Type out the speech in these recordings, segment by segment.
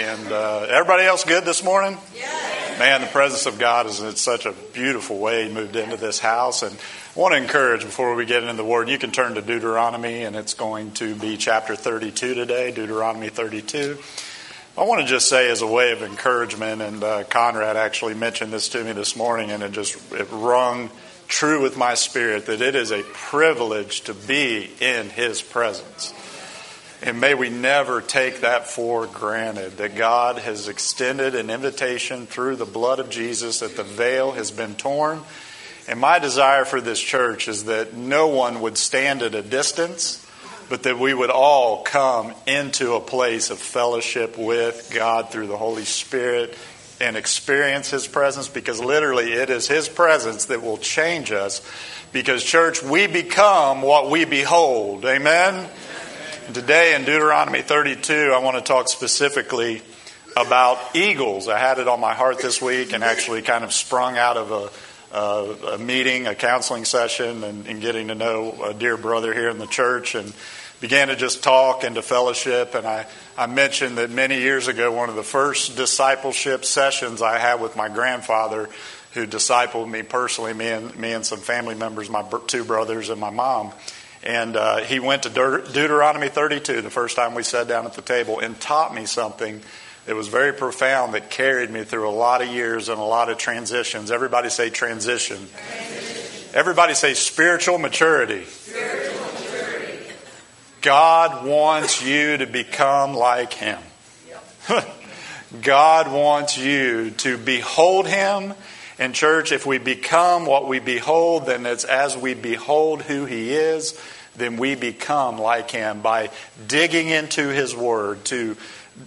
And uh, everybody else good this morning? Man, the presence of God is in such a beautiful way he moved into this house. And I want to encourage before we get into the Word, you can turn to Deuteronomy, and it's going to be chapter 32 today, Deuteronomy 32. I want to just say, as a way of encouragement, and uh, Conrad actually mentioned this to me this morning, and it just it rung true with my spirit that it is a privilege to be in His presence. And may we never take that for granted that God has extended an invitation through the blood of Jesus, that the veil has been torn. And my desire for this church is that no one would stand at a distance, but that we would all come into a place of fellowship with God through the Holy Spirit and experience His presence because literally it is His presence that will change us. Because, church, we become what we behold. Amen? Today in Deuteronomy 32, I want to talk specifically about eagles. I had it on my heart this week and actually kind of sprung out of a, a, meeting, a counseling session, and, and, getting to know a dear brother here in the church and began to just talk and to fellowship. And I, I mentioned that many years ago, one of the first discipleship sessions I had with my grandfather, who discipled me personally, me and, me and some family members, my two brothers and my mom. And uh, he went to De- Deuteronomy 32 the first time we sat down at the table and taught me something that was very profound that carried me through a lot of years and a lot of transitions. Everybody say transition. transition. Everybody say spiritual maturity. spiritual maturity. God wants you to become like Him. God wants you to behold Him. And, church, if we become what we behold, then it's as we behold who He is, then we become like Him by digging into His Word, to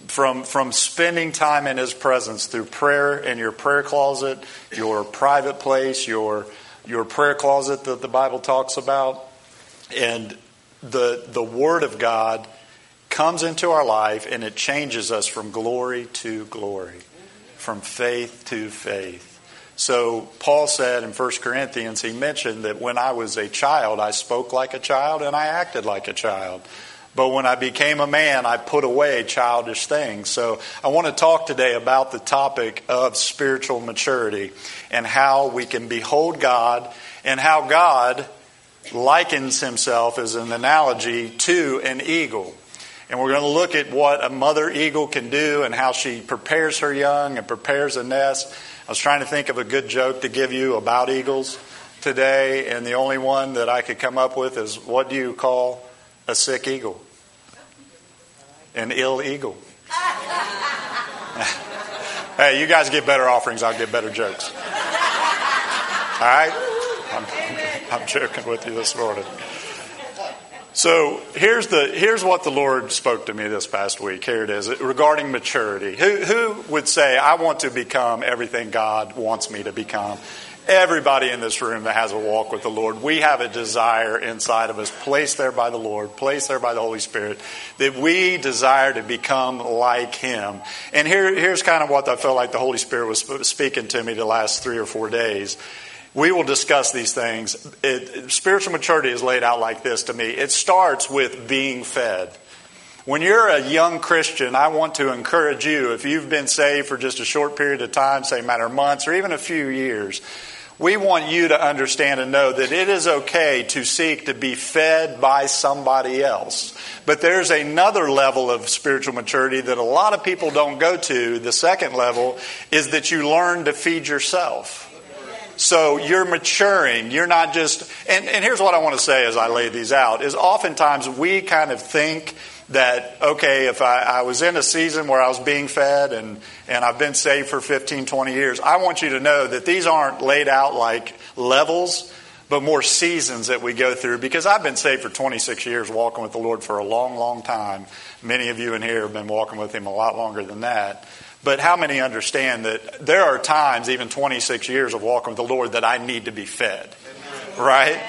from from spending time in His presence through prayer in your prayer closet, your private place, your your prayer closet that the Bible talks about, and the the Word of God comes into our life and it changes us from glory to glory, from faith to faith. So, Paul said in 1 Corinthians, he mentioned that when I was a child, I spoke like a child and I acted like a child. But when I became a man, I put away childish things. So, I want to talk today about the topic of spiritual maturity and how we can behold God and how God likens himself as an analogy to an eagle. And we're going to look at what a mother eagle can do and how she prepares her young and prepares a nest. I was trying to think of a good joke to give you about eagles today, and the only one that I could come up with is what do you call a sick eagle? An ill eagle. hey, you guys get better offerings, I'll get better jokes. All right? I'm, I'm joking with you this morning. So here's the here's what the Lord spoke to me this past week. Here it is regarding maturity. Who who would say I want to become everything God wants me to become? Everybody in this room that has a walk with the Lord, we have a desire inside of us, placed there by the Lord, placed there by the Holy Spirit, that we desire to become like Him. And here, here's kind of what I felt like the Holy Spirit was speaking to me the last three or four days we will discuss these things. It, spiritual maturity is laid out like this to me it starts with being fed. When you're a young Christian, I want to encourage you, if you've been saved for just a short period of time, say matter of months or even a few years, we want you to understand and know that it is okay to seek to be fed by somebody else. But there's another level of spiritual maturity that a lot of people don't go to. The second level is that you learn to feed yourself. So you're maturing. You're not just, and, and here's what I want to say as I lay these out is oftentimes we kind of think that, okay, if I, I, was in a season where I was being fed and, and I've been saved for 15, 20 years, I want you to know that these aren't laid out like levels, but more seasons that we go through because I've been saved for 26 years, walking with the Lord for a long, long time. Many of you in here have been walking with Him a lot longer than that. But how many understand that there are times, even 26 years of walking with the Lord, that I need to be fed? Right?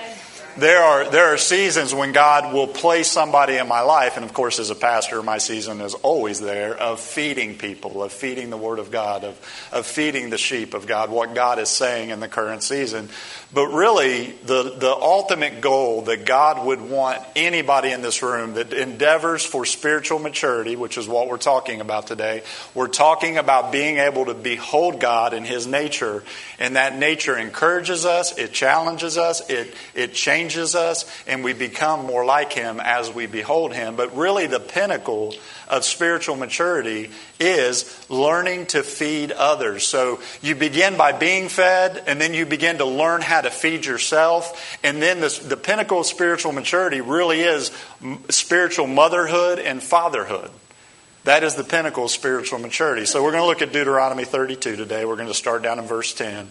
there are there are seasons when God will place somebody in my life, and of course, as a pastor, my season is always there of feeding people, of feeding the Word of God, of of feeding the sheep of God, what God is saying in the current season. But really, the, the ultimate goal that God would want anybody in this room that endeavors for spiritual maturity, which is what we're talking about today, we're talking about being able to behold God in His nature. And that nature encourages us, it challenges us, it, it changes us, and we become more like Him as we behold Him. But really, the pinnacle of spiritual maturity is learning to feed others. So you begin by being fed, and then you begin to learn how to feed yourself. And then the pinnacle of spiritual maturity really is spiritual motherhood and fatherhood. That is the pinnacle of spiritual maturity. So we're going to look at Deuteronomy 32 today. We're going to start down in verse 10,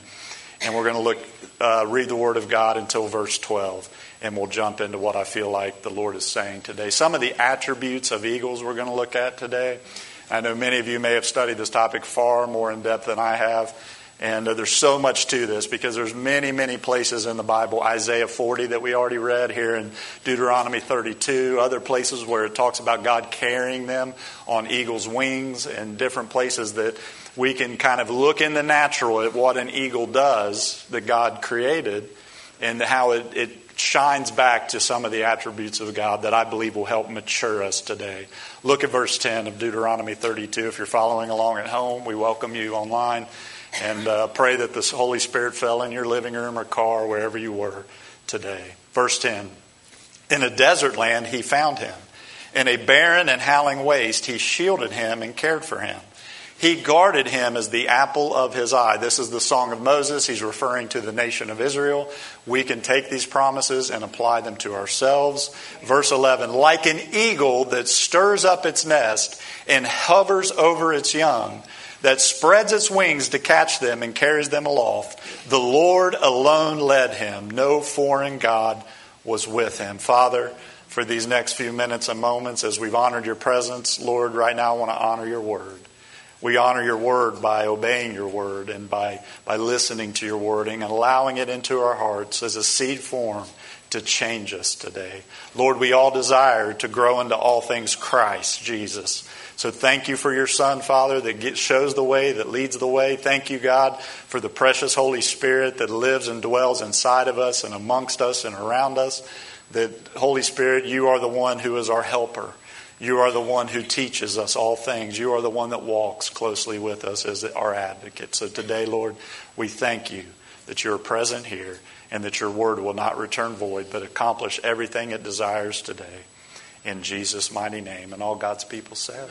and we're going to look, uh, read the Word of God until verse 12 and we'll jump into what I feel like the Lord is saying today. Some of the attributes of eagles we're going to look at today. I know many of you may have studied this topic far more in depth than I have. And uh, there's so much to this because there's many, many places in the Bible. Isaiah 40 that we already read here in Deuteronomy 32, other places where it talks about God carrying them on eagle's wings, and different places that we can kind of look in the natural at what an eagle does that God created and how it, it shines back to some of the attributes of God that I believe will help mature us today. Look at verse 10 of Deuteronomy 32. If you're following along at home, we welcome you online and uh, pray that the Holy Spirit fell in your living room or car, wherever you were today. Verse 10 In a desert land, he found him. In a barren and howling waste, he shielded him and cared for him. He guarded him as the apple of his eye. This is the Song of Moses. He's referring to the nation of Israel. We can take these promises and apply them to ourselves. Verse 11 Like an eagle that stirs up its nest and hovers over its young, that spreads its wings to catch them and carries them aloft, the Lord alone led him. No foreign God was with him. Father, for these next few minutes and moments, as we've honored your presence, Lord, right now I want to honor your word. We honor your word by obeying your word and by, by listening to your wording and allowing it into our hearts as a seed form to change us today. Lord, we all desire to grow into all things Christ Jesus. So thank you for your Son, Father, that shows the way, that leads the way. Thank you, God, for the precious Holy Spirit that lives and dwells inside of us and amongst us and around us. That, Holy Spirit, you are the one who is our helper. You are the one who teaches us all things. You are the one that walks closely with us as our advocate. So today, Lord, we thank you that you're present here and that your word will not return void, but accomplish everything it desires today. In Jesus' mighty name. And all God's people said,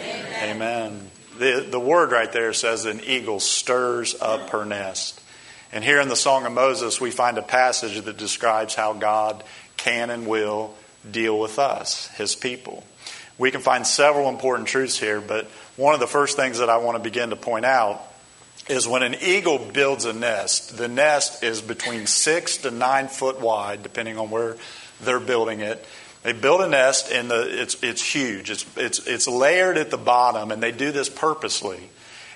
Amen. Amen. The, the word right there says an eagle stirs up her nest. And here in the Song of Moses, we find a passage that describes how God can and will deal with us, his people we can find several important truths here, but one of the first things that I want to begin to point out is when an eagle builds a nest, the nest is between six to nine foot wide, depending on where they're building it. They build a nest and the, it's, it's huge. It's, it's, it's layered at the bottom, and they do this purposely.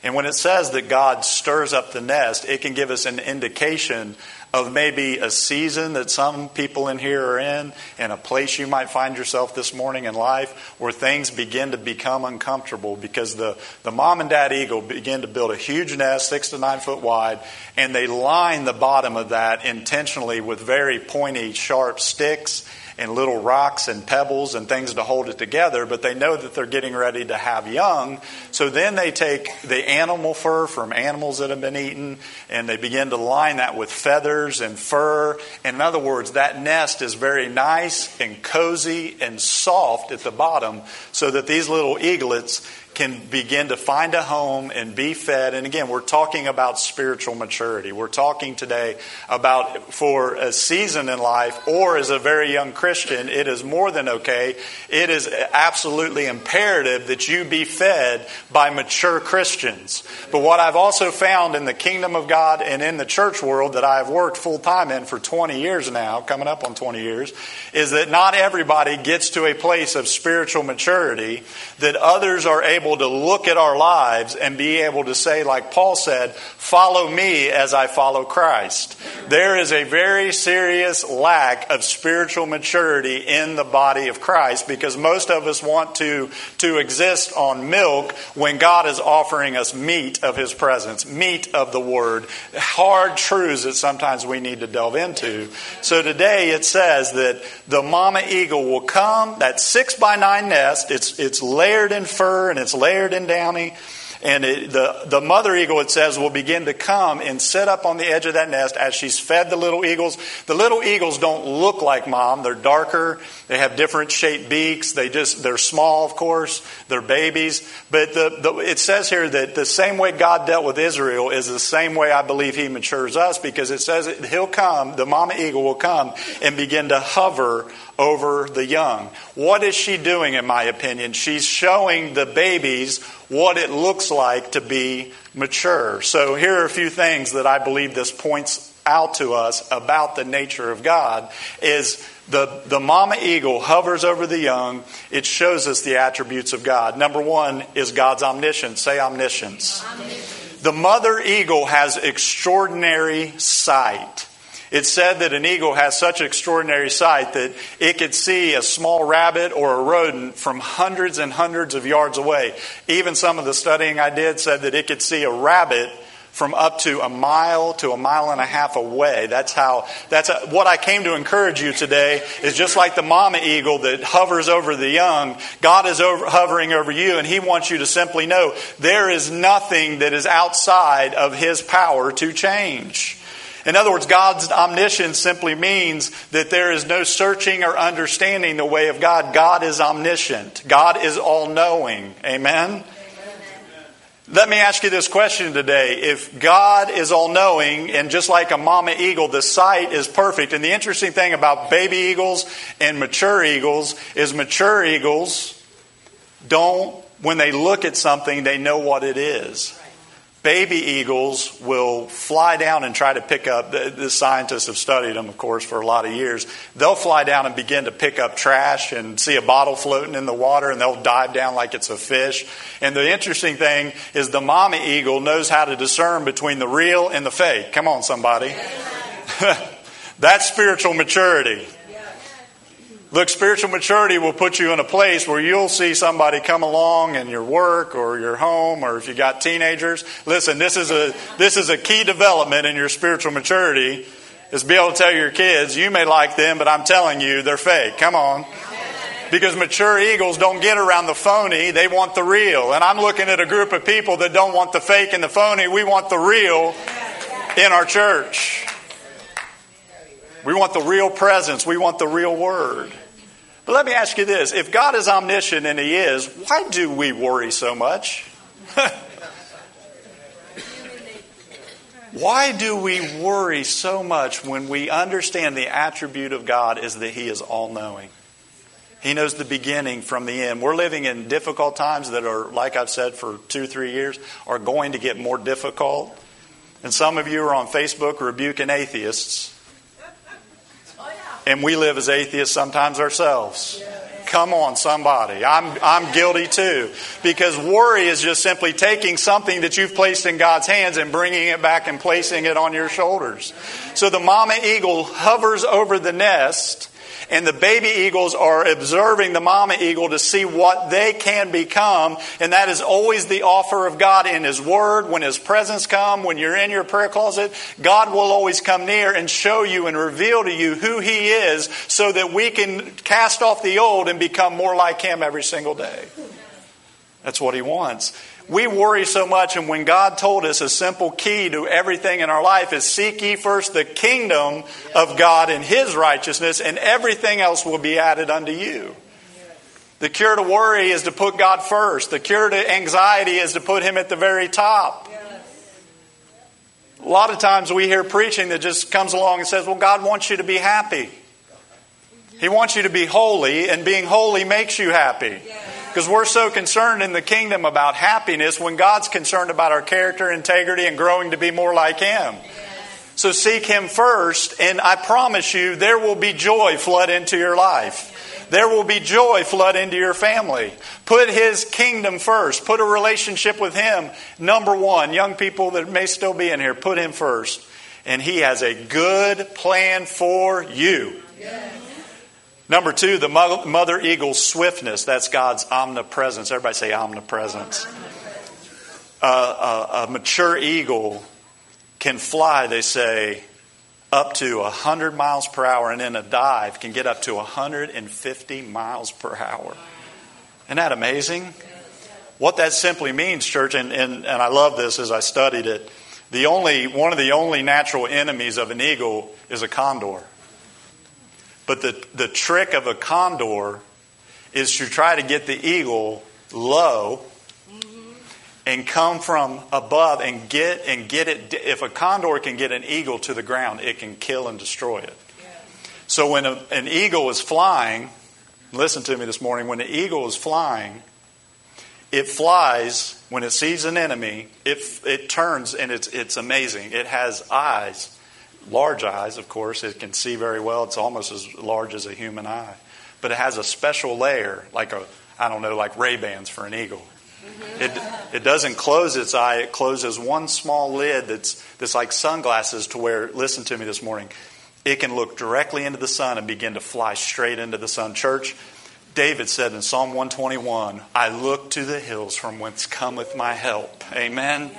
And when it says that God stirs up the nest, it can give us an indication of maybe a season that some people in here are in, and a place you might find yourself this morning in life where things begin to become uncomfortable because the, the mom and dad eagle begin to build a huge nest, six to nine foot wide, and they line the bottom of that intentionally with very pointy, sharp sticks and little rocks and pebbles and things to hold it together, but they know that they're getting ready to have young. So then they take the animal fur from animals that have been eaten and they begin to line that with feathers and fur. And in other words, that nest is very nice and cozy and soft at the bottom so that these little eaglets can begin to find a home and be fed. And again, we're talking about spiritual maturity. We're talking today about for a season in life or as a very young Christian, it is more than okay. It is absolutely imperative that you be fed by mature Christians. But what I've also found in the kingdom of God and in the church world that I've worked full time in for 20 years now, coming up on 20 years, is that not everybody gets to a place of spiritual maturity that others are able able to look at our lives and be able to say, like Paul said, follow me as I follow Christ. There is a very serious lack of spiritual maturity in the body of Christ because most of us want to, to exist on milk when God is offering us meat of His presence, meat of the Word, hard truths that sometimes we need to delve into. So today it says that the mama eagle will come, that six by nine nest, it's, it's layered in fur and it's layered in downy. And it, the, the mother eagle, it says, will begin to come and sit up on the edge of that nest as she's fed the little eagles. The little eagles don't look like mom. They're darker. They have different shaped beaks. They just, they're small, of course. They're babies. But the, the, it says here that the same way God dealt with Israel is the same way I believe he matures us because it says he'll come, the mama eagle will come and begin to hover over the young. What is she doing, in my opinion? She's showing the babies what it looks like to be mature. So, here are a few things that I believe this points out to us about the nature of God is the, the mama eagle hovers over the young. It shows us the attributes of God. Number one is God's omniscience. Say omniscience. omniscience. The mother eagle has extraordinary sight. It's said that an eagle has such extraordinary sight that it could see a small rabbit or a rodent from hundreds and hundreds of yards away. Even some of the studying I did said that it could see a rabbit from up to a mile to a mile and a half away. That's how, that's a, what I came to encourage you today is just like the mama eagle that hovers over the young, God is over, hovering over you and He wants you to simply know there is nothing that is outside of His power to change. In other words, God's omniscience simply means that there is no searching or understanding the way of God. God is omniscient. God is all knowing. Amen? Let me ask you this question today. If God is all knowing, and just like a mama eagle, the sight is perfect. And the interesting thing about baby eagles and mature eagles is mature eagles don't, when they look at something, they know what it is baby eagles will fly down and try to pick up the, the, scientists have studied them of course for a lot of years. They'll fly down and begin to pick up trash and see a bottle floating in the water and they'll dive down like it's a fish. And the interesting thing is the mama eagle knows how to discern between the real and the fake. Come on somebody. That's spiritual maturity Look, spiritual maturity will put you in a place where you'll see somebody come along in your work or your home or if you got teenagers. Listen, this is a this is a key development in your spiritual maturity is be able to tell your kids, you may like them, but I'm telling you they're fake. Come on. Because mature eagles don't get around the phony, they want the real. And I'm looking at a group of people that don't want the fake and the phony, we want the real in our church. We want the real presence. We want the real word. But let me ask you this if God is omniscient, and He is, why do we worry so much? why do we worry so much when we understand the attribute of God is that He is all knowing? He knows the beginning from the end. We're living in difficult times that are, like I've said for two, three years, are going to get more difficult. And some of you are on Facebook rebuking atheists and we live as atheists sometimes ourselves. Come on, somebody. I'm, I'm guilty too. Because worry is just simply taking something that you've placed in God's hands and bringing it back and placing it on your shoulders. So the mama eagle hovers over the nest and the baby eagles are observing the mama eagle to see what they can become. And that is always the offer of God in His Word. When His presence come, when you're in your prayer closet, God will always come near and show you and reveal to you who He is so that we can cast off the old and become more like Him every single day. That's what He wants we worry so much, and when God told us a simple key to everything in our life is seek ye first the kingdom of God and His righteousness, and everything else will be added unto you. The cure to worry is to put God first. The cure to anxiety is to put Him at the very top. A lot of times we hear preaching that just comes along and says, Well, God wants you to be happy. He wants you to be holy, and being holy makes you happy. Because we're so concerned in the kingdom about happiness when God's concerned about our character, integrity, and growing to be more like Him. So seek Him first, and I promise you there will be joy flood into your life. There will be joy flood into your family. Put His kingdom first. Put a relationship with Him number one. Young people that may still be in here, put Him first. And He has a good plan for you. Number two, the mother eagle's swiftness. That's God's omnipresence. Everybody say omnipresence. Uh, a, a mature eagle can fly, they say, up to 100 miles per hour, and in a dive can get up to 150 miles per hour. Isn't that amazing? What that simply means, church, and, and, and I love this as I studied it. The only, one of the only natural enemies of an eagle is a condor. But the, the trick of a condor is to try to get the eagle low and come from above and get and get it if a condor can get an eagle to the ground it can kill and destroy it. So when a, an eagle is flying listen to me this morning when an eagle is flying it flies when it sees an enemy it, it turns and it's, it's amazing. It has eyes large eyes, of course. It can see very well. It's almost as large as a human eye. But it has a special layer, like a, I don't know, like Ray-Bans for an eagle. Mm-hmm. It, it doesn't close its eye. It closes one small lid that's, that's like sunglasses to where, listen to me this morning, it can look directly into the sun and begin to fly straight into the sun. Church, David said in Psalm 121, I look to the hills from whence cometh my help. Amen. You,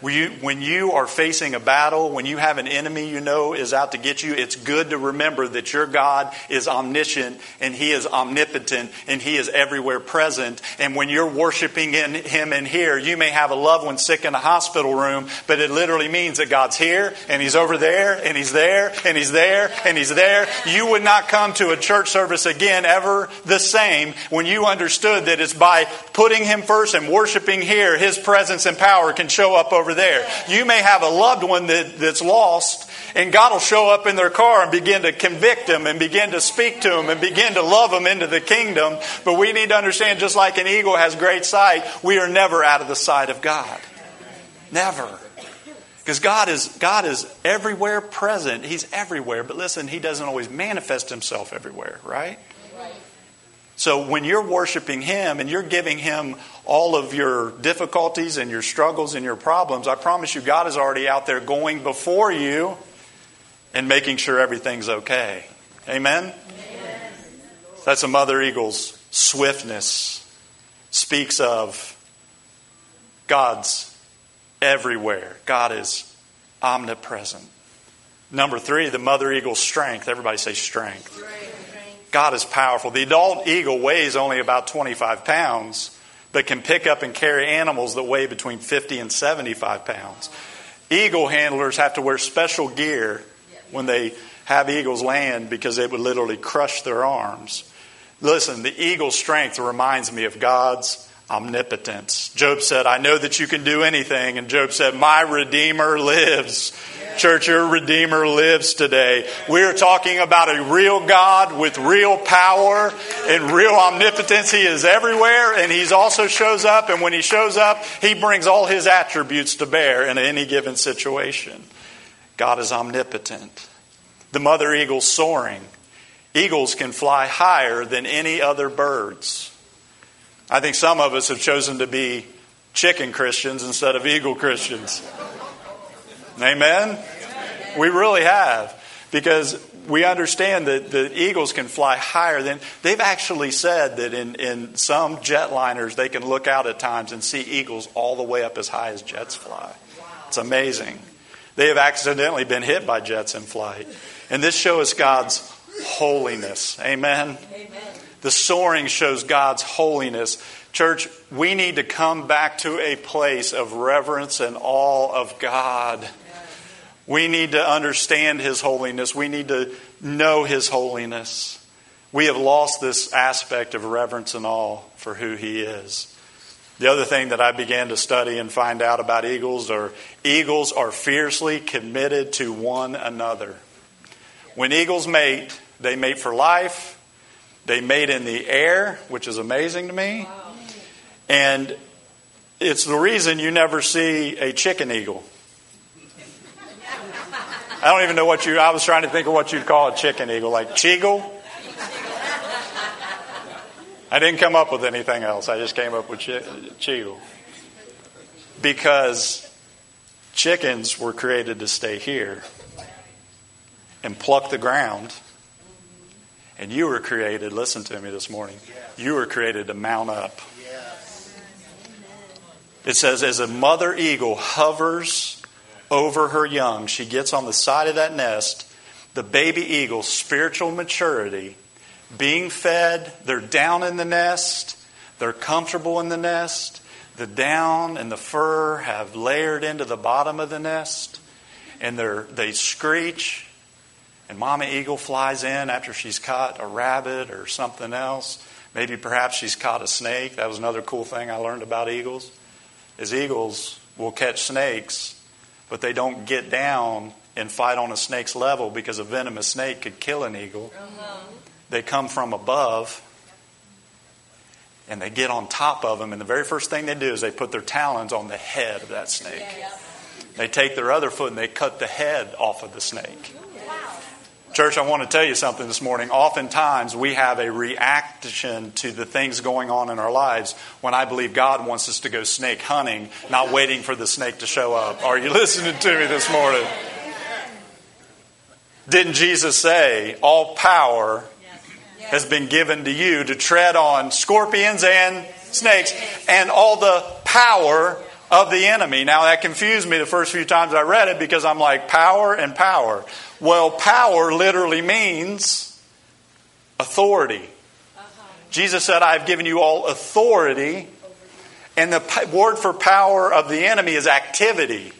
when you are facing a battle, when you have an enemy you know is out to get you, it's good to remember that your God is omniscient and He is omnipotent and He is everywhere present. And when you're worshiping in Him in here, you may have a loved one sick in a hospital room, but it literally means that God's here and He's over there and He's there and He's there and He's there. You would not come to a church service again ever the same when you understood that it's by putting Him first and worshiping here, His presence and power can show up over over there. You may have a loved one that, that's lost, and God will show up in their car and begin to convict them and begin to speak to them and begin to love them into the kingdom. But we need to understand just like an eagle has great sight, we are never out of the sight of God. Never. Because God is, God is everywhere present. He's everywhere. But listen, He doesn't always manifest Himself everywhere, right? So when you're worshiping Him and you're giving Him all of your difficulties and your struggles and your problems, I promise you, God is already out there going before you and making sure everything's okay. Amen? Amen. That's a mother eagle's swiftness. Speaks of God's everywhere. God is omnipresent. Number three, the mother eagle's strength. Everybody say strength. strength. God is powerful. The adult eagle weighs only about 25 pounds, but can pick up and carry animals that weigh between 50 and 75 pounds. Eagle handlers have to wear special gear when they have eagles land because it would literally crush their arms. Listen, the eagle's strength reminds me of God's omnipotence. Job said, I know that you can do anything. And Job said, My Redeemer lives. Church, your Redeemer lives today. We're talking about a real God with real power and real omnipotence. He is everywhere and He also shows up. And when He shows up, He brings all His attributes to bear in any given situation. God is omnipotent. The mother eagle soaring. Eagles can fly higher than any other birds. I think some of us have chosen to be chicken Christians instead of eagle Christians. Amen? We really have. Because we understand that the eagles can fly higher than they've actually said that in, in some jetliners they can look out at times and see eagles all the way up as high as jets fly. It's amazing. They have accidentally been hit by jets in flight. And this shows God's holiness. Amen. Amen. The soaring shows God's holiness. Church, we need to come back to a place of reverence and awe of God. We need to understand His holiness. We need to know His holiness. We have lost this aspect of reverence and awe for who He is. The other thing that I began to study and find out about eagles are eagles are fiercely committed to one another. When eagles mate, they mate for life. They mate in the air, which is amazing to me. And it's the reason you never see a chicken eagle. I don't even know what you, I was trying to think of what you'd call a chicken eagle, like cheagle? I didn't come up with anything else. I just came up with Chiel. Because chickens were created to stay here and pluck the ground. And you were created, listen to me this morning, you were created to mount up. It says, as a mother eagle hovers over her young, she gets on the side of that nest, the baby eagle's spiritual maturity, being fed, they're down in the nest, they're comfortable in the nest, the down and the fur have layered into the bottom of the nest, and they screech, and Mama Eagle flies in after she's caught a rabbit or something else. Maybe perhaps she's caught a snake. That was another cool thing I learned about eagles. Is eagles will catch snakes, but they don't get down and fight on a snake's level because a venomous snake could kill an eagle. Uh-huh. They come from above and they get on top of them, and the very first thing they do is they put their talons on the head of that snake. They take their other foot and they cut the head off of the snake. Church, I want to tell you something this morning. Oftentimes, we have a reaction to the things going on in our lives when I believe God wants us to go snake hunting, not waiting for the snake to show up. Are you listening to me this morning? Didn't Jesus say, All power has been given to you to tread on scorpions and snakes and all the power of the enemy. Now, that confused me the first few times I read it because I'm like, power and power. Well, power literally means authority. Uh-huh. Jesus said, I've given you all authority. And the word for power of the enemy is activity.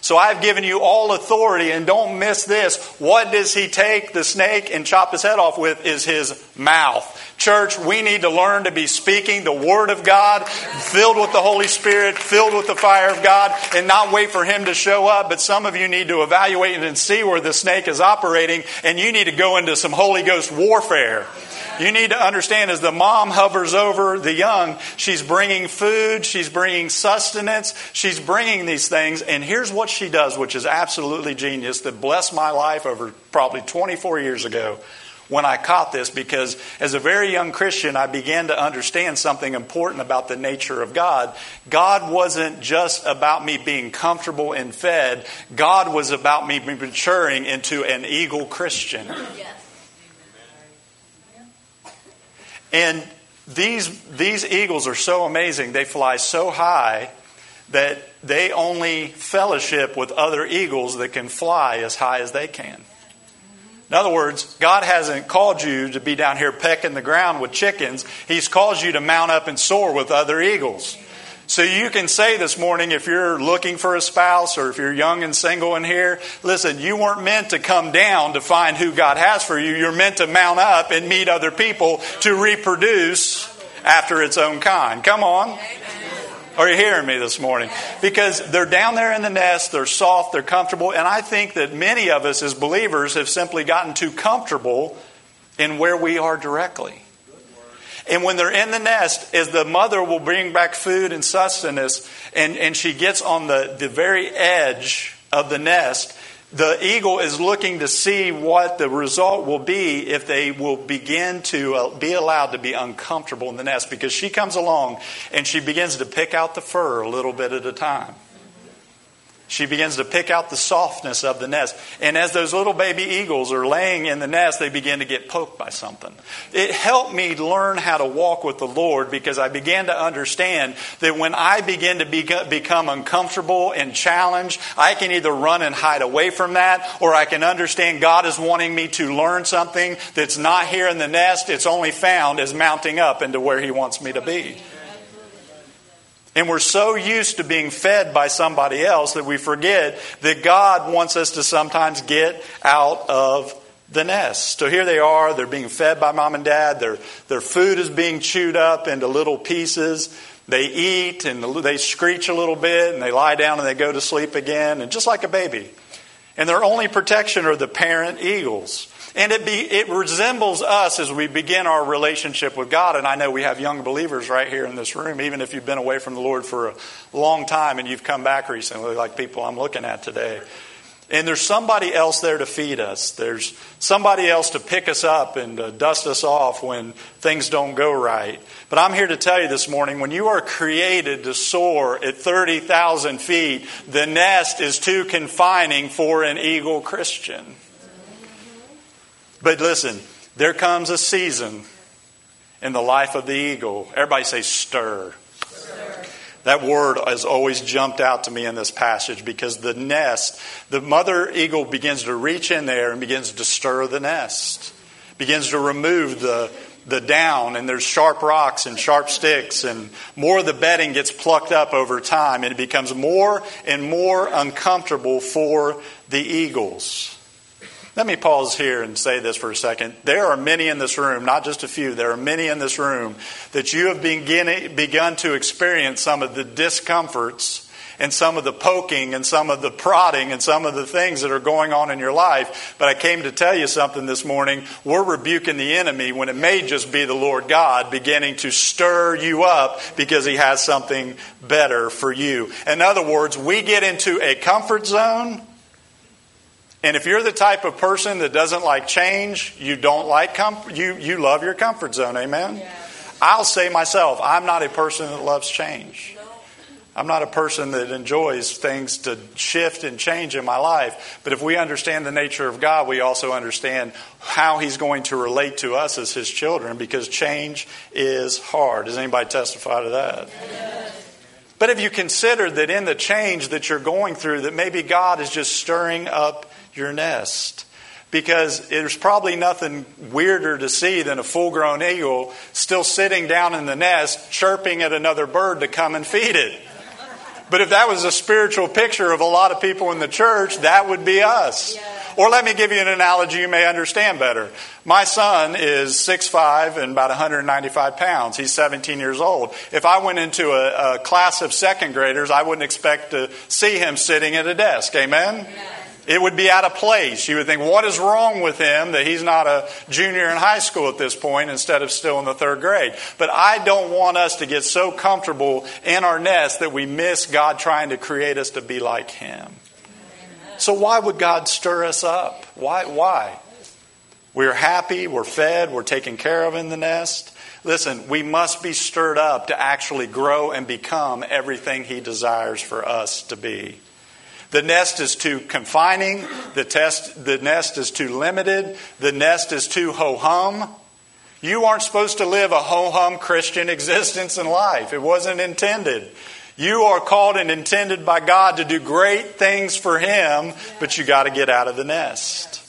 So I've given you all authority, and don't miss this. What does he take the snake and chop his head off with? Is his mouth. Church, we need to learn to be speaking the Word of God, filled with the Holy Spirit, filled with the fire of God, and not wait for Him to show up. But some of you need to evaluate and see where the snake is operating, and you need to go into some Holy Ghost warfare. You need to understand as the mom hovers over the young, she's bringing food, she's bringing sustenance, she's bringing these things. And here's what she does, which is absolutely genius, that blessed my life over probably 24 years ago when I caught this because as a very young Christian, I began to understand something important about the nature of God. God wasn't just about me being comfortable and fed, God was about me maturing into an eagle Christian. Yes. And these, these eagles are so amazing. They fly so high that they only fellowship with other eagles that can fly as high as they can. In other words, God hasn't called you to be down here pecking the ground with chickens. He's called you to mount up and soar with other eagles. So you can say this morning, if you're looking for a spouse or if you're young and single in here, listen, you weren't meant to come down to find who God has for you. You're meant to mount up and meet other people to reproduce after its own kind. Come on. Are you hearing me this morning? Because they're down there in the nest, they're soft, they're comfortable, and I think that many of us as believers have simply gotten too comfortable in where we are directly. And when they're in the nest, as the mother will bring back food and sustenance, and, and she gets on the, the very edge of the nest, the eagle is looking to see what the result will be if they will begin to uh, be allowed to be uncomfortable in the nest because she comes along and she begins to pick out the fur a little bit at a time. She begins to pick out the softness of the nest. And as those little baby eagles are laying in the nest, they begin to get poked by something. It helped me learn how to walk with the Lord because I began to understand that when I begin to become uncomfortable and challenged, I can either run and hide away from that, or I can understand God is wanting me to learn something that's not here in the nest. It's only found as mounting up into where He wants me to be. And we're so used to being fed by somebody else that we forget that God wants us to sometimes get out of the nest. So here they are, they're being fed by mom and dad, their, their food is being chewed up into little pieces. They eat and they screech a little bit and they lie down and they go to sleep again, and just like a baby. And their only protection are the parent eagles. And it, be, it resembles us as we begin our relationship with God. And I know we have young believers right here in this room, even if you've been away from the Lord for a long time and you've come back recently, like people I'm looking at today. And there's somebody else there to feed us. There's somebody else to pick us up and dust us off when things don't go right. But I'm here to tell you this morning when you are created to soar at 30,000 feet, the nest is too confining for an eagle Christian. But listen, there comes a season in the life of the eagle. Everybody say, stir. That word has always jumped out to me in this passage because the nest, the mother eagle begins to reach in there and begins to stir the nest, begins to remove the, the down, and there's sharp rocks and sharp sticks, and more of the bedding gets plucked up over time, and it becomes more and more uncomfortable for the eagles. Let me pause here and say this for a second. There are many in this room, not just a few, there are many in this room that you have begun to experience some of the discomforts and some of the poking and some of the prodding and some of the things that are going on in your life. But I came to tell you something this morning. We're rebuking the enemy when it may just be the Lord God beginning to stir you up because he has something better for you. In other words, we get into a comfort zone and if you're the type of person that doesn't like change, you don't like comfort, you, you love your comfort zone, amen? Yeah. I'll say myself, I'm not a person that loves change. I'm not a person that enjoys things to shift and change in my life. But if we understand the nature of God, we also understand how He's going to relate to us as His children because change is hard. Does anybody testify to that? But if you consider that in the change that you're going through, that maybe God is just stirring up your nest. Because there's probably nothing weirder to see than a full grown eagle still sitting down in the nest, chirping at another bird to come and feed it. But if that was a spiritual picture of a lot of people in the church, that would be us. Yeah. Or let me give you an analogy you may understand better. My son is 6'5 and about 195 pounds. He's 17 years old. If I went into a, a class of second graders, I wouldn't expect to see him sitting at a desk. Amen? Yeah. It would be out of place. You would think, what is wrong with him that he's not a junior in high school at this point instead of still in the third grade? But I don't want us to get so comfortable in our nest that we miss God trying to create us to be like him. So why would God stir us up? Why? Why? We're happy, we're fed, we're taken care of in the nest. Listen, we must be stirred up to actually grow and become everything He desires for us to be. The nest is too confining. The, test, the nest is too limited. The nest is too ho hum. You aren't supposed to live a ho hum Christian existence in life. It wasn't intended. You are called and intended by God to do great things for Him, but you got to get out of the nest.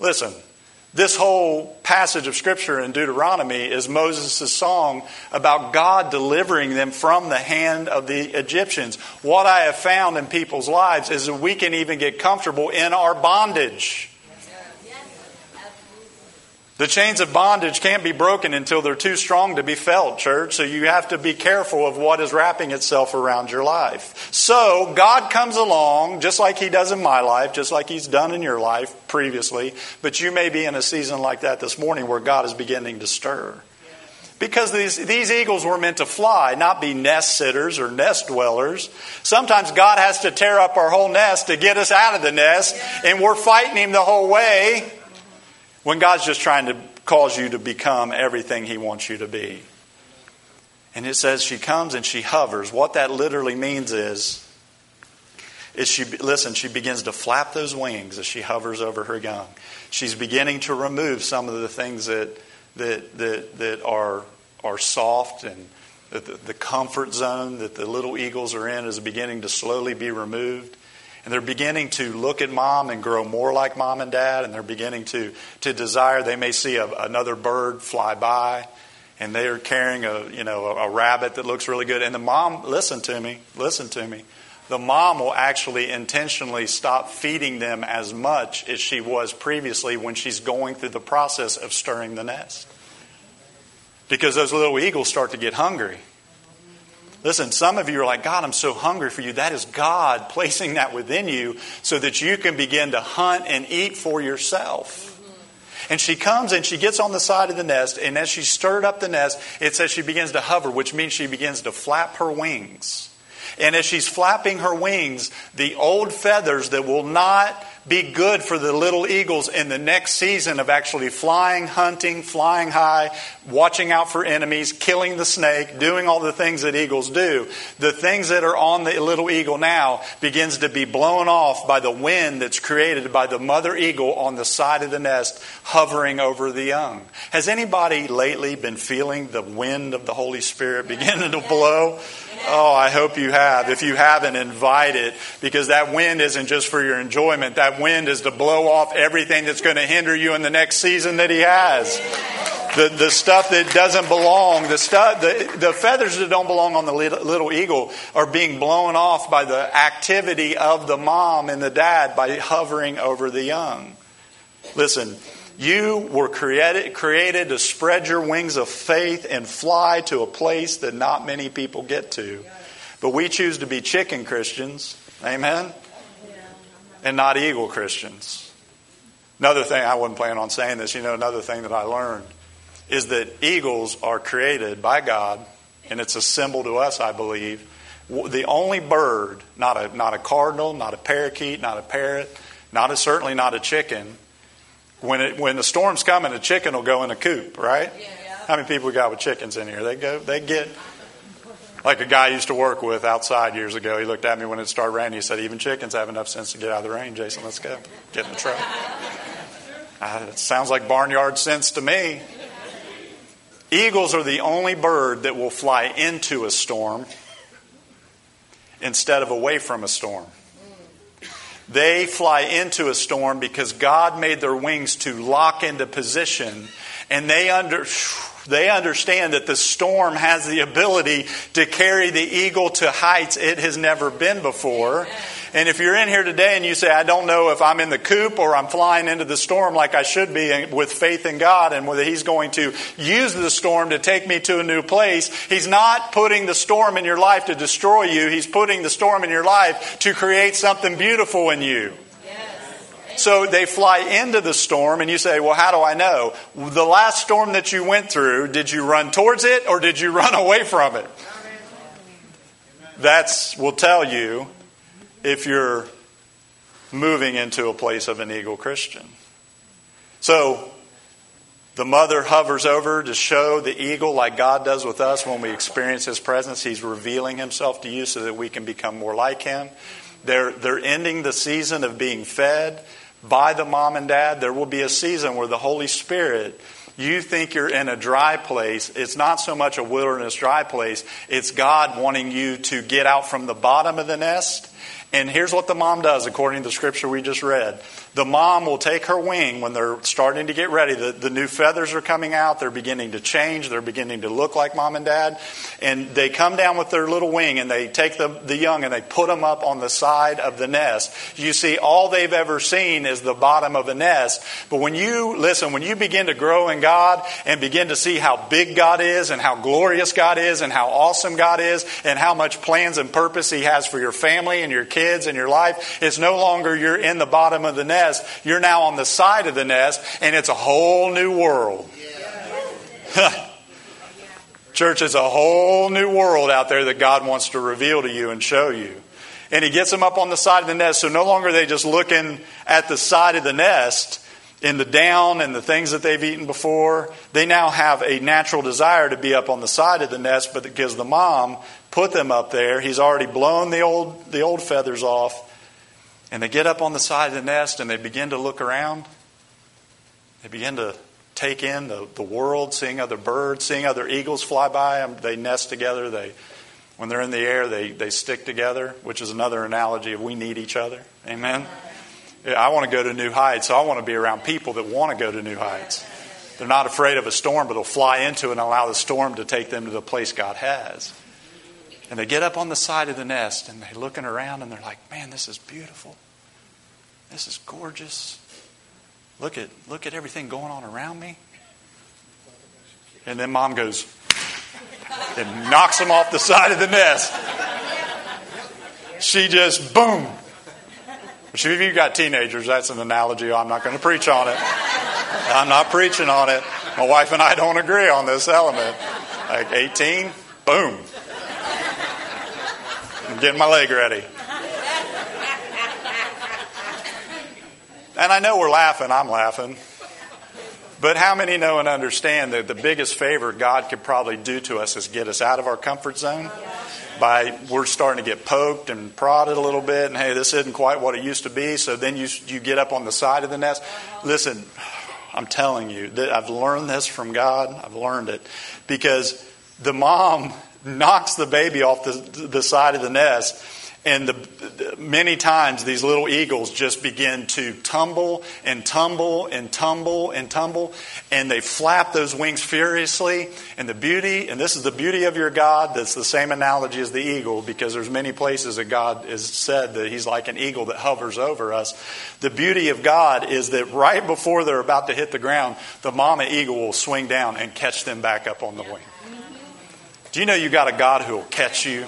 Listen, this whole passage of Scripture in Deuteronomy is Moses' song about God delivering them from the hand of the Egyptians. What I have found in people's lives is that we can even get comfortable in our bondage. The chains of bondage can't be broken until they're too strong to be felt, church. So you have to be careful of what is wrapping itself around your life. So God comes along, just like He does in my life, just like He's done in your life previously. But you may be in a season like that this morning where God is beginning to stir. Because these, these eagles were meant to fly, not be nest sitters or nest dwellers. Sometimes God has to tear up our whole nest to get us out of the nest, and we're fighting Him the whole way when God's just trying to cause you to become everything He wants you to be. And it says she comes and she hovers. What that literally means is, is she listen, she begins to flap those wings as she hovers over her young. She's beginning to remove some of the things that that that, that are are soft and the, the comfort zone that the little eagles are in is beginning to slowly be removed and they're beginning to look at mom and grow more like mom and dad, and they're beginning to, to desire. They may see a, another bird fly by, and they are carrying a, you know, a, a rabbit that looks really good. And the mom, listen to me, listen to me. The mom will actually intentionally stop feeding them as much as she was previously when she's going through the process of stirring the nest. Because those little eagles start to get hungry. Listen, some of you are like, God, I'm so hungry for you. That is God placing that within you so that you can begin to hunt and eat for yourself. And she comes and she gets on the side of the nest, and as she stirred up the nest, it says she begins to hover, which means she begins to flap her wings. And as she's flapping her wings, the old feathers that will not be good for the little eagles in the next season of actually flying, hunting, flying high, watching out for enemies, killing the snake, doing all the things that eagles do. The things that are on the little eagle now begins to be blown off by the wind that's created by the mother eagle on the side of the nest hovering over the young. Has anybody lately been feeling the wind of the Holy Spirit beginning to blow? Oh, I hope you have. If you haven't, invite it because that wind isn't just for your enjoyment. That wind is to blow off everything that's going to hinder you in the next season that He has. The, the stuff that doesn't belong, the, stuff, the, the feathers that don't belong on the little, little eagle are being blown off by the activity of the mom and the dad by hovering over the young. Listen, you were created, created to spread your wings of faith and fly to a place that not many people get to. But we choose to be chicken Christians, amen? And not eagle Christians. Another thing, I wasn't planning on saying this, you know, another thing that I learned is that eagles are created by God, and it's a symbol to us, I believe. The only bird, not a, not a cardinal, not a parakeet, not a parrot, not a, certainly not a chicken, when it, when the storm's coming, a chicken will go in a coop, right? Yeah. How many people we got with chickens in here? They go, they get like a guy I used to work with outside years ago. He looked at me when it started raining. He said, "Even chickens have enough sense to get out of the rain." Jason, let's go. Get in the truck. Uh, it sounds like barnyard sense to me. Eagles are the only bird that will fly into a storm instead of away from a storm. They fly into a storm because God made their wings to lock into position, and they under they understand that the storm has the ability to carry the eagle to heights it has never been before. And if you're in here today and you say, I don't know if I'm in the coop or I'm flying into the storm like I should be with faith in God and whether He's going to use the storm to take me to a new place, He's not putting the storm in your life to destroy you. He's putting the storm in your life to create something beautiful in you. So they fly into the storm, and you say, Well, how do I know? The last storm that you went through, did you run towards it or did you run away from it? That's will tell you if you're moving into a place of an eagle Christian. So the mother hovers over to show the eagle, like God does with us when we experience His presence. He's revealing Himself to you so that we can become more like Him. They're, they're ending the season of being fed by the mom and dad. There will be a season where the Holy Spirit you think you're in a dry place, it's not so much a wilderness dry place, it's God wanting you to get out from the bottom of the nest and here's what the mom does, according to the scripture we just read. The mom will take her wing when they're starting to get ready. The, the new feathers are coming out. They're beginning to change. They're beginning to look like mom and dad. And they come down with their little wing and they take the, the young and they put them up on the side of the nest. You see, all they've ever seen is the bottom of a nest. But when you, listen, when you begin to grow in God and begin to see how big God is and how glorious God is and how awesome God is and how much plans and purpose He has for your family and your kids and your life, it's no longer you're in the bottom of the nest nest. You're now on the side of the nest, and it's a whole new world. Church is a whole new world out there that God wants to reveal to you and show you. And He gets them up on the side of the nest, so no longer are they just looking at the side of the nest in the down and the things that they've eaten before. They now have a natural desire to be up on the side of the nest, but because the mom put them up there, he's already blown the old, the old feathers off and they get up on the side of the nest and they begin to look around. They begin to take in the, the world, seeing other birds, seeing other eagles fly by. They nest together. They, when they're in the air, they, they stick together, which is another analogy of we need each other. Amen? I want to go to new heights, so I want to be around people that want to go to new heights. They're not afraid of a storm, but they'll fly into it and allow the storm to take them to the place God has. And they get up on the side of the nest and they're looking around and they're like, man, this is beautiful. This is gorgeous. Look at, look at everything going on around me. And then mom goes and knocks them off the side of the nest. She just, boom. If you've got teenagers, that's an analogy. I'm not going to preach on it. I'm not preaching on it. My wife and I don't agree on this element. Like 18, boom. I'm getting my leg ready. And I know we're laughing, I'm laughing. But how many know and understand that the biggest favor God could probably do to us is get us out of our comfort zone? By we're starting to get poked and prodded a little bit, and hey, this isn't quite what it used to be. So then you you get up on the side of the nest. Listen, I'm telling you I've learned this from God. I've learned it because the mom knocks the baby off the, the side of the nest and the, many times these little eagles just begin to tumble and tumble and tumble and tumble, and they flap those wings furiously. And the beauty, and this is the beauty of your God, that's the same analogy as the eagle, because there's many places that God has said that He's like an eagle that hovers over us. The beauty of God is that right before they're about to hit the ground, the mama eagle will swing down and catch them back up on the wing. Do you know you got a God who will catch you?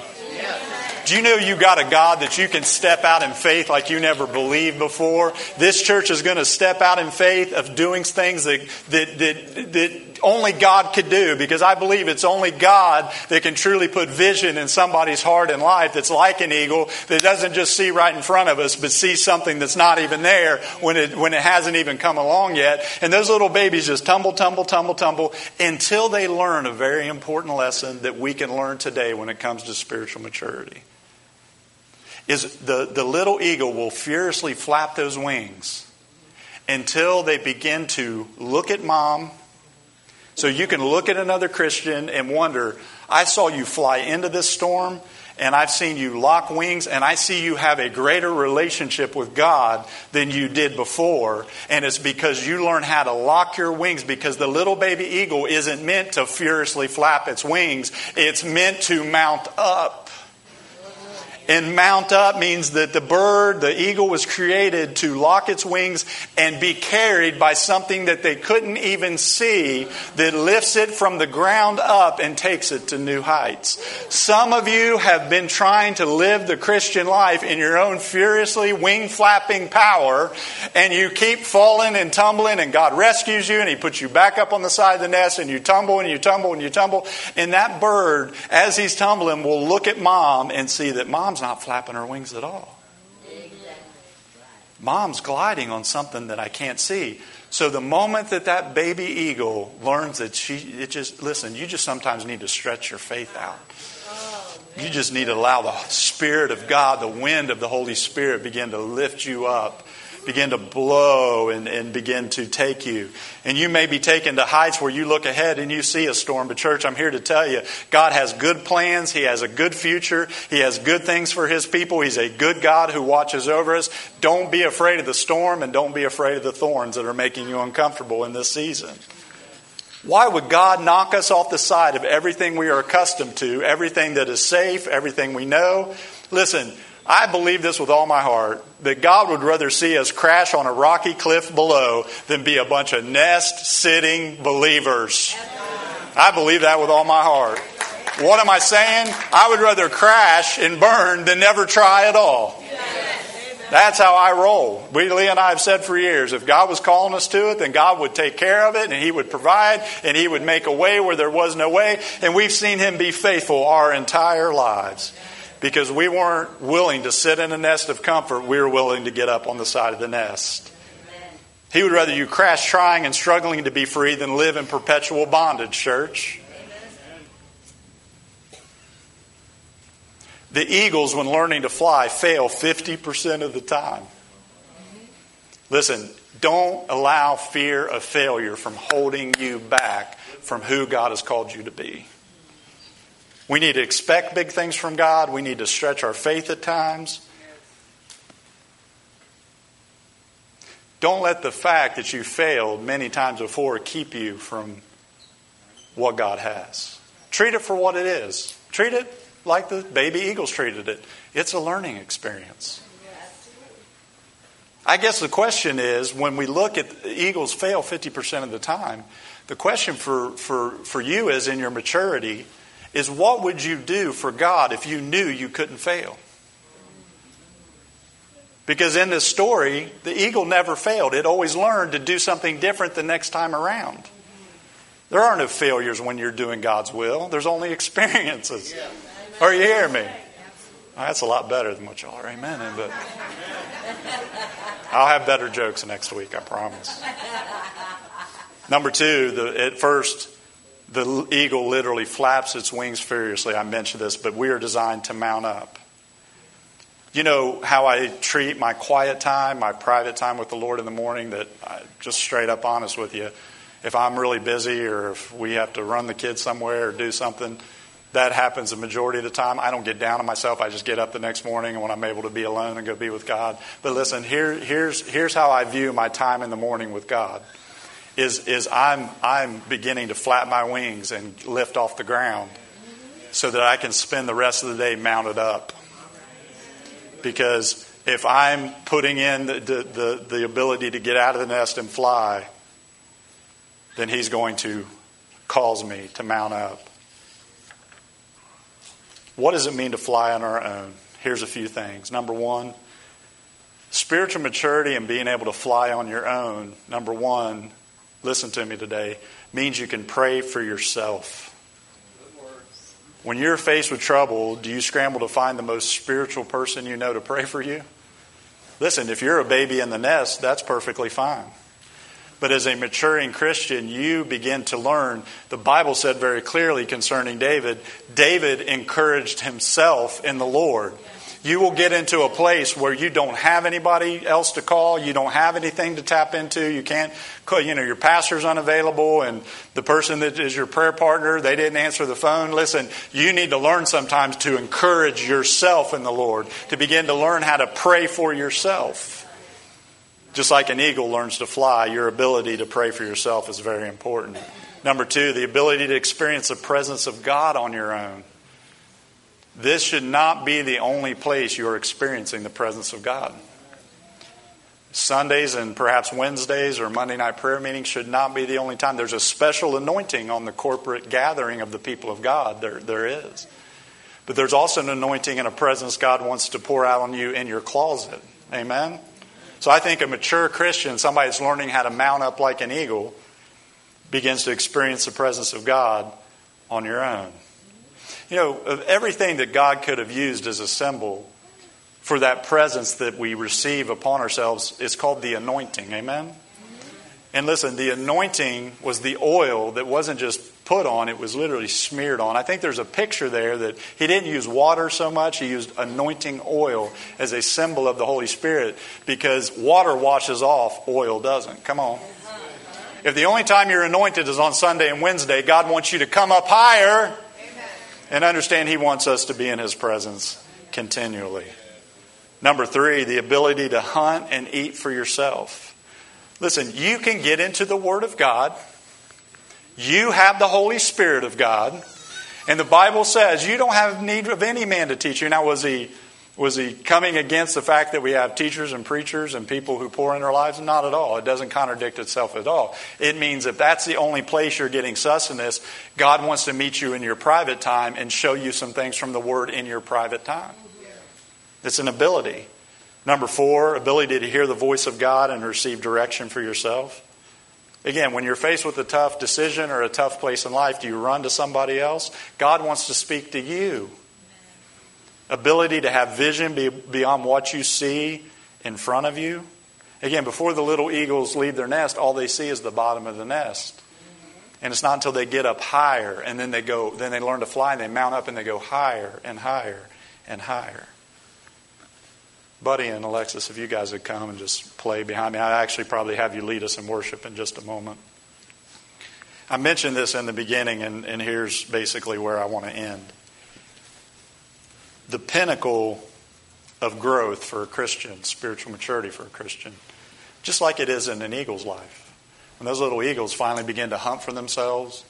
Do you know you got a God that you can step out in faith like you never believed before? This church is going to step out in faith of doing things that, that, that, that only God could do because I believe it's only God that can truly put vision in somebody's heart and life that's like an eagle that doesn't just see right in front of us but sees something that's not even there when it, when it hasn't even come along yet. And those little babies just tumble, tumble, tumble, tumble until they learn a very important lesson that we can learn today when it comes to spiritual maturity is the, the little eagle will furiously flap those wings until they begin to look at mom. So you can look at another Christian and wonder, I saw you fly into this storm and I've seen you lock wings, and I see you have a greater relationship with God than you did before. And it's because you learn how to lock your wings because the little baby eagle isn't meant to furiously flap its wings, it's meant to mount up. And mount up means that the bird, the eagle, was created to lock its wings and be carried by something that they couldn't even see that lifts it from the ground up and takes it to new heights. Some of you have been trying to live the Christian life in your own furiously wing flapping power, and you keep falling and tumbling, and God rescues you and He puts you back up on the side of the nest, and you tumble and you tumble and you tumble. And that bird, as he's tumbling, will look at mom and see that mom's Mom's not flapping her wings at all. Mom's gliding on something that I can't see. So the moment that that baby eagle learns that she, it just, listen, you just sometimes need to stretch your faith out. You just need to allow the Spirit of God, the wind of the Holy Spirit, begin to lift you up begin to blow and, and begin to take you. And you may be taken to heights where you look ahead and you see a storm. But, church, I'm here to tell you God has good plans. He has a good future. He has good things for His people. He's a good God who watches over us. Don't be afraid of the storm and don't be afraid of the thorns that are making you uncomfortable in this season. Why would God knock us off the side of everything we are accustomed to, everything that is safe, everything we know? Listen, I believe this with all my heart that God would rather see us crash on a rocky cliff below than be a bunch of nest sitting believers. I believe that with all my heart. What am I saying? I would rather crash and burn than never try at all. That's how I roll. We, Lee and I have said for years, if God was calling us to it, then God would take care of it and He would provide and He would make a way where there was no way. And we've seen Him be faithful our entire lives because we weren't willing to sit in a nest of comfort. We were willing to get up on the side of the nest. He would rather you crash trying and struggling to be free than live in perpetual bondage, church. The eagles, when learning to fly, fail 50% of the time. Listen, don't allow fear of failure from holding you back from who God has called you to be. We need to expect big things from God. We need to stretch our faith at times. Don't let the fact that you failed many times before keep you from what God has. Treat it for what it is. Treat it like the baby eagles treated it. It's a learning experience. I guess the question is when we look at eagles fail 50% of the time, the question for, for, for you is in your maturity is what would you do for God if you knew you couldn't fail? Because in this story, the eagle never failed. It always learned to do something different the next time around. There are no failures when you're doing God's will, there's only experiences. Are you hearing me? that's a lot better than what y'all are amen in, but I'll have better jokes next week, I promise. Number two, the, at first, the eagle literally flaps its wings furiously. I mentioned this, but we are designed to mount up. You know how I treat my quiet time, my private time with the Lord in the morning, that I, just straight up honest with you. If I'm really busy or if we have to run the kids somewhere or do something, that happens the majority of the time. I don't get down on myself. I just get up the next morning and when I'm able to be alone and go be with God. But listen, here, here's, here's how I view my time in the morning with God. Is, is I'm, I'm beginning to flap my wings and lift off the ground so that I can spend the rest of the day mounted up because if I'm putting in the, the, the, the, ability to get out of the nest and fly, then He's going to cause me to mount up. What does it mean to fly on our own? Here's a few things. Number one, spiritual maturity and being able to fly on your own, number one, listen to me today, means you can pray for yourself. When you're faced with trouble, do you scramble to find the most spiritual person you know to pray for you? Listen, if you're a baby in the nest, that's perfectly fine. But as a maturing Christian, you begin to learn. The Bible said very clearly concerning David David encouraged himself in the Lord you will get into a place where you don't have anybody else to call, you don't have anything to tap into, you can't, you know, your pastor's unavailable, and the person that is your prayer partner, they didn't answer the phone. Listen, you need to learn sometimes to encourage yourself in the Lord, to begin to learn how to pray for yourself. Just like an eagle learns to fly, your ability to pray for yourself is very important. Number two, the ability to experience the presence of God on your own. This should not be the only place you're experiencing the presence of God. Sundays and perhaps Wednesdays or Monday night prayer meetings should not be the only time. There's a special anointing on the corporate gathering of the people of God. There, there is. But there's also an anointing and a presence God wants to pour out on you in your closet. Amen? So I think a mature Christian, somebody that's learning how to mount up like an eagle, begins to experience the presence of God on your own. You know, of everything that God could have used as a symbol for that presence that we receive upon ourselves is called the anointing. Amen? And listen, the anointing was the oil that wasn't just put on, it was literally smeared on. I think there's a picture there that he didn't use water so much, he used anointing oil as a symbol of the Holy Spirit because water washes off, oil doesn't. Come on. If the only time you're anointed is on Sunday and Wednesday, God wants you to come up higher and understand He wants us to be in His presence continually. Number three, the ability to hunt and eat for yourself. Listen, you can get into the Word of God. You have the Holy Spirit of God. And the Bible says you don't have need of any man to teach you. Now, was he was he coming against the fact that we have teachers and preachers and people who pour in their lives? Not at all. It doesn't contradict itself at all. It means if that's the only place you're getting sustenance, God wants to meet you in your private time and show you some things from the Word in your private time. It's an ability. Number four, ability to hear the voice of God and receive direction for yourself. Again, when you're faced with a tough decision or a tough place in life, do you run to somebody else? God wants to speak to you ability to have vision beyond what you see in front of you. Again, before the little eagles leave their nest, all they see is the bottom of the nest. And it's not until they get up higher and then they go, then they learn to fly and they mount up and they go higher and higher and higher. Buddy and Alexis, if you guys would come and just play behind me, I actually probably have you lead us in worship in just a moment. I mentioned this in the beginning, and, and here's basically where I want to end the pinnacle of growth for a Christian, spiritual maturity for a Christian, just like it is in an eagle's life. When those little eagles finally begin to hunt for themselves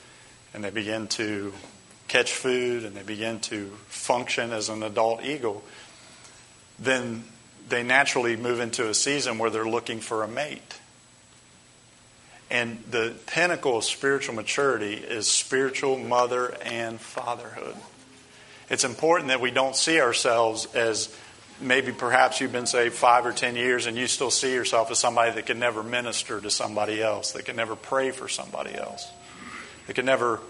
and they begin to catch food and they begin to function as an adult eagle, then they naturally move into a season where they're looking for a mate. And the pinnacle of spiritual maturity is spiritual mother and fatherhood. It's important that we don't see ourselves as maybe perhaps you've been saved five or ten years and you still see yourself as somebody that can never minister to somebody else, that can never pray for somebody else, that can never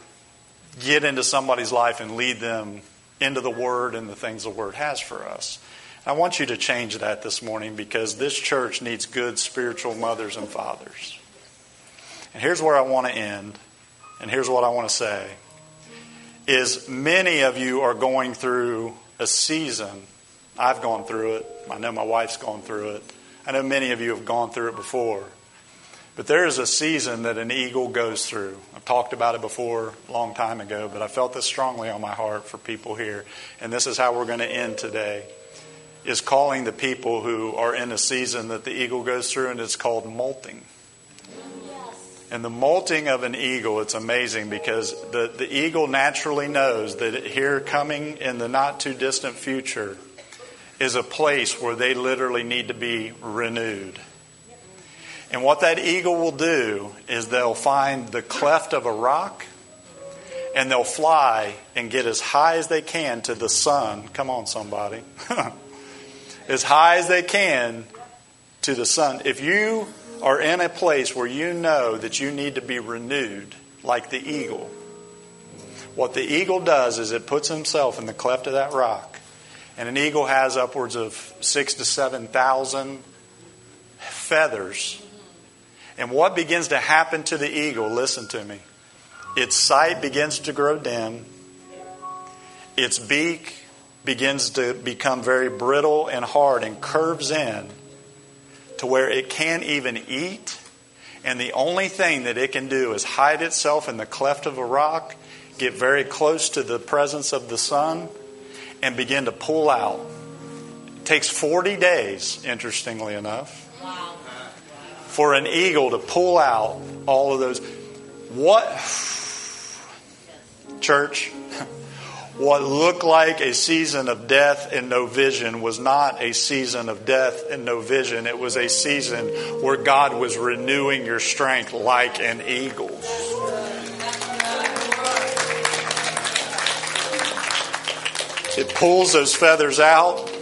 get into somebody's life and lead them into the Word and the things the Word has for us. I want you to change that this morning because this church needs good spiritual mothers and fathers. And here's where I want to end, and here's what I want to say is many of you are going through a season. I've gone through it. I know my wife's gone through it. I know many of you have gone through it before. But there is a season that an eagle goes through. I've talked about it before a long time ago, but I felt this strongly on my heart for people here. And this is how we're going to end today. Is calling the people who are in a season that the eagle goes through, and it's called molting. And the molting of an eagle, it's amazing because the, the eagle naturally knows that here coming in the not too distant future is a place where they literally need to be renewed. And what that eagle will do is they'll find the cleft of a rock and they'll fly and get as high as they can to the sun. Come on, somebody. as high as they can to the sun. If you are in a place where you know that you need to be renewed, like the eagle, what the eagle does is it puts himself in the cleft of that rock. And an eagle has upwards of six to seven thousand feathers. And what begins to happen to the eagle, listen to me, its sight begins to grow dim, its beak begins to become very brittle and hard and curves in to where it can't even eat. And the only thing that it can do is hide itself in the cleft of a rock, get very close to the presence of the sun, and begin to pull out. It takes 40 days, interestingly enough, for an eagle to pull out all of those. What, church? What looked like a season of death and no vision was not a season of death and no vision. It was a season where God was renewing your strength like an eagle. It pulls those feathers out.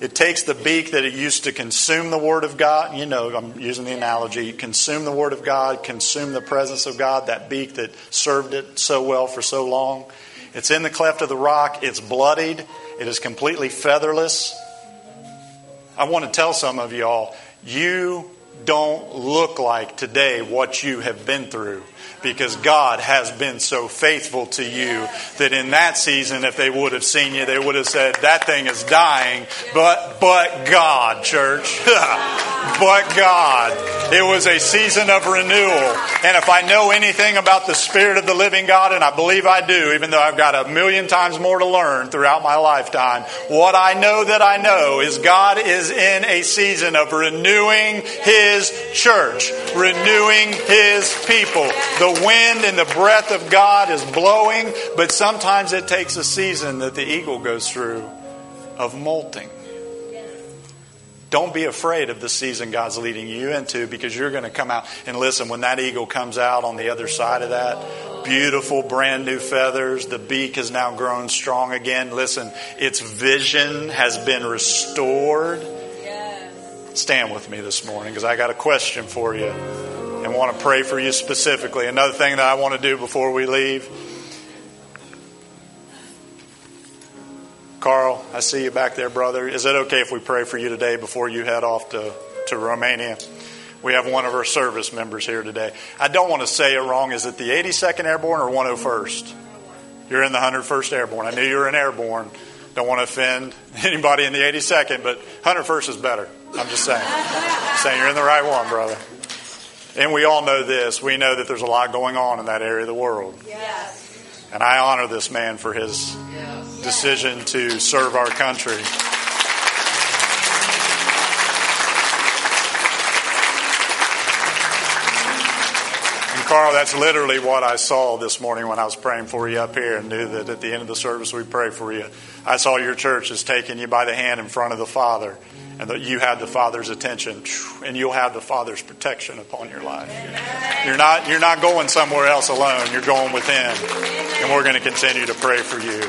It takes the beak that it used to consume the Word of God. You know, I'm using the analogy. Consume the Word of God, consume the presence of God, that beak that served it so well for so long. It's in the cleft of the rock. It's bloodied. It is completely featherless. I want to tell some of y'all, you don't look like today what you have been through because God has been so faithful to you that in that season, if they would have seen you, they would have said, That thing is dying. But, but God, church. but God. It was a season of renewal. And if I know anything about the Spirit of the living God, and I believe I do, even though I've got a million times more to learn throughout my lifetime, what I know that I know is God is in a season of renewing His church, renewing His people. The wind and the breath of God is blowing, but sometimes it takes a season that the eagle goes through of molting. Don't be afraid of the season God's leading you into because you're going to come out and listen. When that eagle comes out on the other side of that, beautiful brand new feathers, the beak has now grown strong again. Listen, its vision has been restored. Stand with me this morning because I got a question for you and want to pray for you specifically. Another thing that I want to do before we leave. Carl, I see you back there, brother. Is it okay if we pray for you today before you head off to, to Romania? We have one of our service members here today. I don't want to say it wrong. Is it the 82nd Airborne or 101st? You're in the 101st Airborne. I knew you were an Airborne. Don't want to offend anybody in the 82nd, but 101st is better. I'm just saying. I'm saying you're in the right one, brother. And we all know this. We know that there's a lot going on in that area of the world. Yes. And I honor this man for his yes. decision to serve our country. And Carl, that's literally what I saw this morning when I was praying for you up here and knew that at the end of the service we pray for you. I saw your church is taking you by the hand in front of the Father and that you have the Father's attention and you'll have the Father's protection upon your life. You're not, you're not going somewhere else alone, you're going with Him. And we're going to continue to pray for you.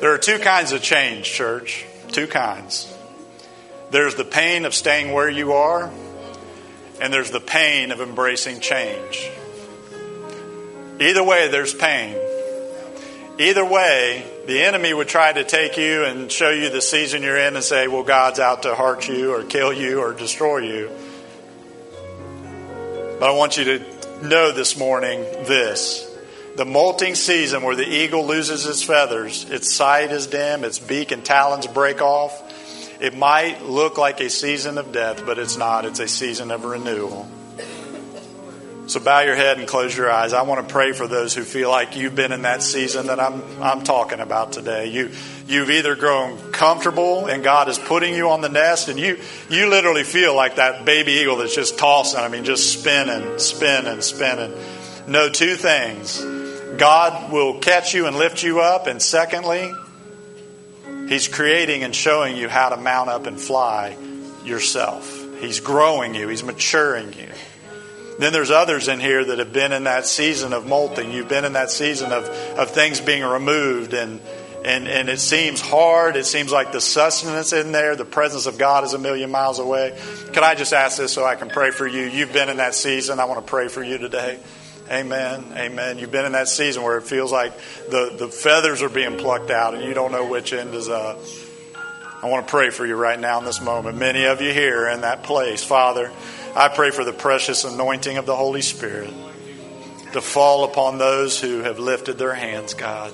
There are two kinds of change, church. Two kinds. There's the pain of staying where you are, and there's the pain of embracing change. Either way, there's pain. Either way, the enemy would try to take you and show you the season you're in and say, well, God's out to hurt you or kill you or destroy you. But I want you to know this morning this. The molting season where the eagle loses its feathers, its sight is dim, its beak and talons break off. It might look like a season of death, but it's not. It's a season of renewal. So bow your head and close your eyes. I want to pray for those who feel like you've been in that season that I'm I'm talking about today. You you've either grown comfortable and God is putting you on the nest and you you literally feel like that baby eagle that's just tossing, I mean just spinning, spinning, spinning. Know two things. God will catch you and lift you up and secondly, he's creating and showing you how to mount up and fly yourself. He's growing you, he's maturing you. Then there's others in here that have been in that season of molting. You've been in that season of, of things being removed and, and, and it seems hard. It seems like the sustenance in there, the presence of God is a million miles away. Can I just ask this so I can pray for you? You've been in that season. I want to pray for you today. Amen. Amen. You've been in that season where it feels like the, the feathers are being plucked out and you don't know which end is up. I want to pray for you right now in this moment. Many of you here in that place, Father. I pray for the precious anointing of the Holy Spirit to fall upon those who have lifted their hands, God.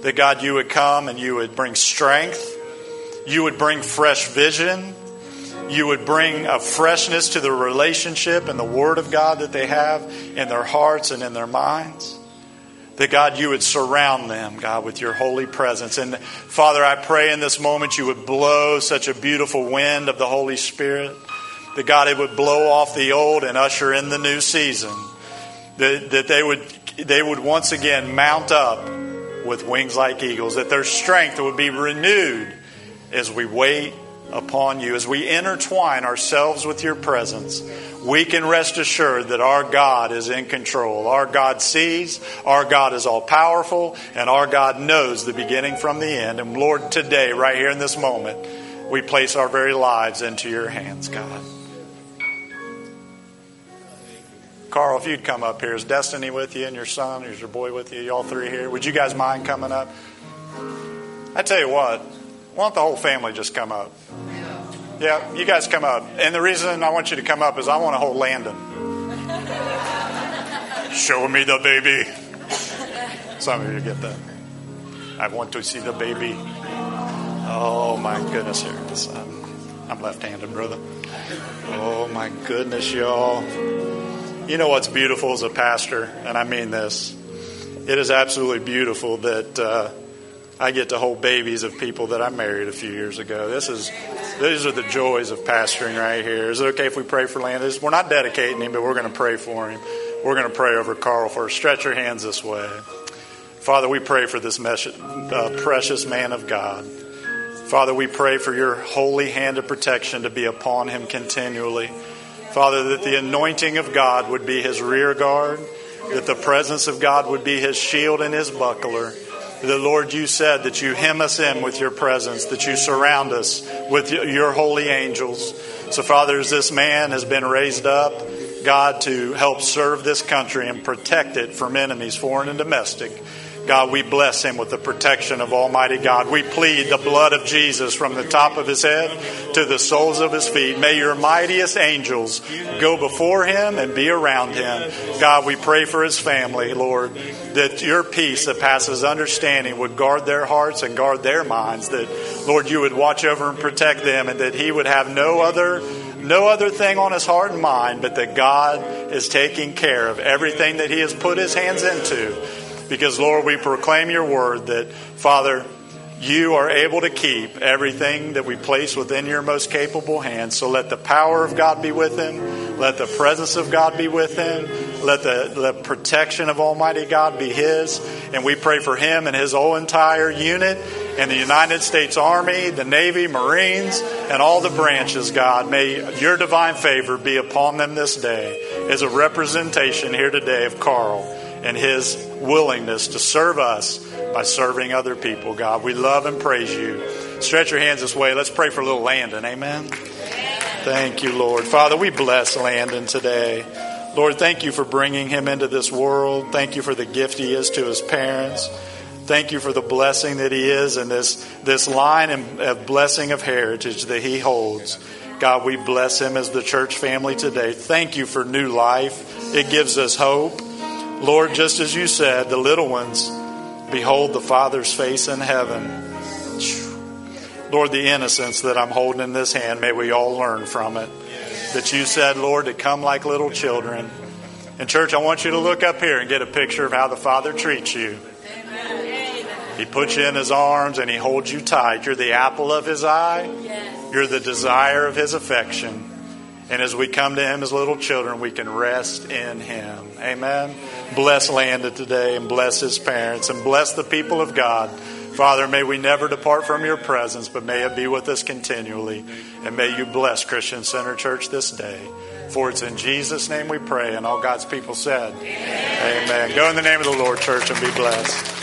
That, God, you would come and you would bring strength, you would bring fresh vision, you would bring a freshness to the relationship and the Word of God that they have in their hearts and in their minds. That God, you would surround them, God, with your holy presence. And Father, I pray in this moment you would blow such a beautiful wind of the Holy Spirit that God, it would blow off the old and usher in the new season. That, that they, would, they would once again mount up with wings like eagles, that their strength would be renewed as we wait upon you. As we intertwine ourselves with your presence, we can rest assured that our God is in control. Our God sees, our God is all powerful, and our God knows the beginning from the end. And Lord, today, right here in this moment, we place our very lives into your hands, God. Carl, if you'd come up here, is Destiny with you and your son? Is your boy with you? You all three here? Would you guys mind coming up? I tell you what, why don't the whole family just come up? Yeah, you guys come up. And the reason I want you to come up is I want to hold Landon. Show me the baby. Some of you get that. I want to see the baby. Oh my goodness, here. I'm, I'm left handed, brother. Oh my goodness, y'all. You know what's beautiful as a pastor, and I mean this. It is absolutely beautiful that uh, I get to hold babies of people that I married a few years ago. This is these are the joys of pastoring right here. Is it okay if we pray for Landon? We're not dedicating him, but we're going to pray for him. We're going to pray over Carl first. Stretch your hands this way. Father, we pray for this uh, precious man of God. Father, we pray for your holy hand of protection to be upon him continually. Father, that the anointing of God would be his rear guard, that the presence of God would be his shield and his buckler. The Lord, you said that you hem us in with your presence, that you surround us with your holy angels. So, Father, as this man has been raised up, God, to help serve this country and protect it from enemies, foreign and domestic. God, we bless him with the protection of Almighty God. We plead the blood of Jesus from the top of his head to the soles of his feet. May your mightiest angels go before him and be around him. God, we pray for his family, Lord, that your peace that passes understanding would guard their hearts and guard their minds. That, Lord, you would watch over and protect them and that he would have no other no other thing on his heart and mind, but that God is taking care of everything that he has put his hands into. Because, Lord, we proclaim your word that, Father, you are able to keep everything that we place within your most capable hands. So let the power of God be with him. Let the presence of God be with him. Let the, the protection of Almighty God be his. And we pray for him and his whole entire unit and the United States Army, the Navy, Marines, and all the branches, God. May your divine favor be upon them this day as a representation here today of Carl and his willingness to serve us by serving other people, God. We love and praise you. Stretch your hands this way. Let's pray for little Landon. Amen. Thank you, Lord. Father, we bless Landon today. Lord, thank you for bringing him into this world. Thank you for the gift he is to his parents. Thank you for the blessing that he is and this, this line of blessing of heritage that he holds. God, we bless him as the church family today. Thank you for new life. It gives us hope. Lord, just as you said, the little ones behold the Father's face in heaven. Lord, the innocence that I'm holding in this hand, may we all learn from it. That you said, Lord, to come like little children. And, church, I want you to look up here and get a picture of how the Father treats you. He puts you in his arms and he holds you tight. You're the apple of his eye, you're the desire of his affection. And as we come to him as little children, we can rest in him. Amen. Bless Landon today and bless his parents and bless the people of God. Father, may we never depart from your presence, but may it be with us continually. And may you bless Christian Center Church this day. For it's in Jesus' name we pray. And all God's people said, Amen. Amen. Go in the name of the Lord, church, and be blessed.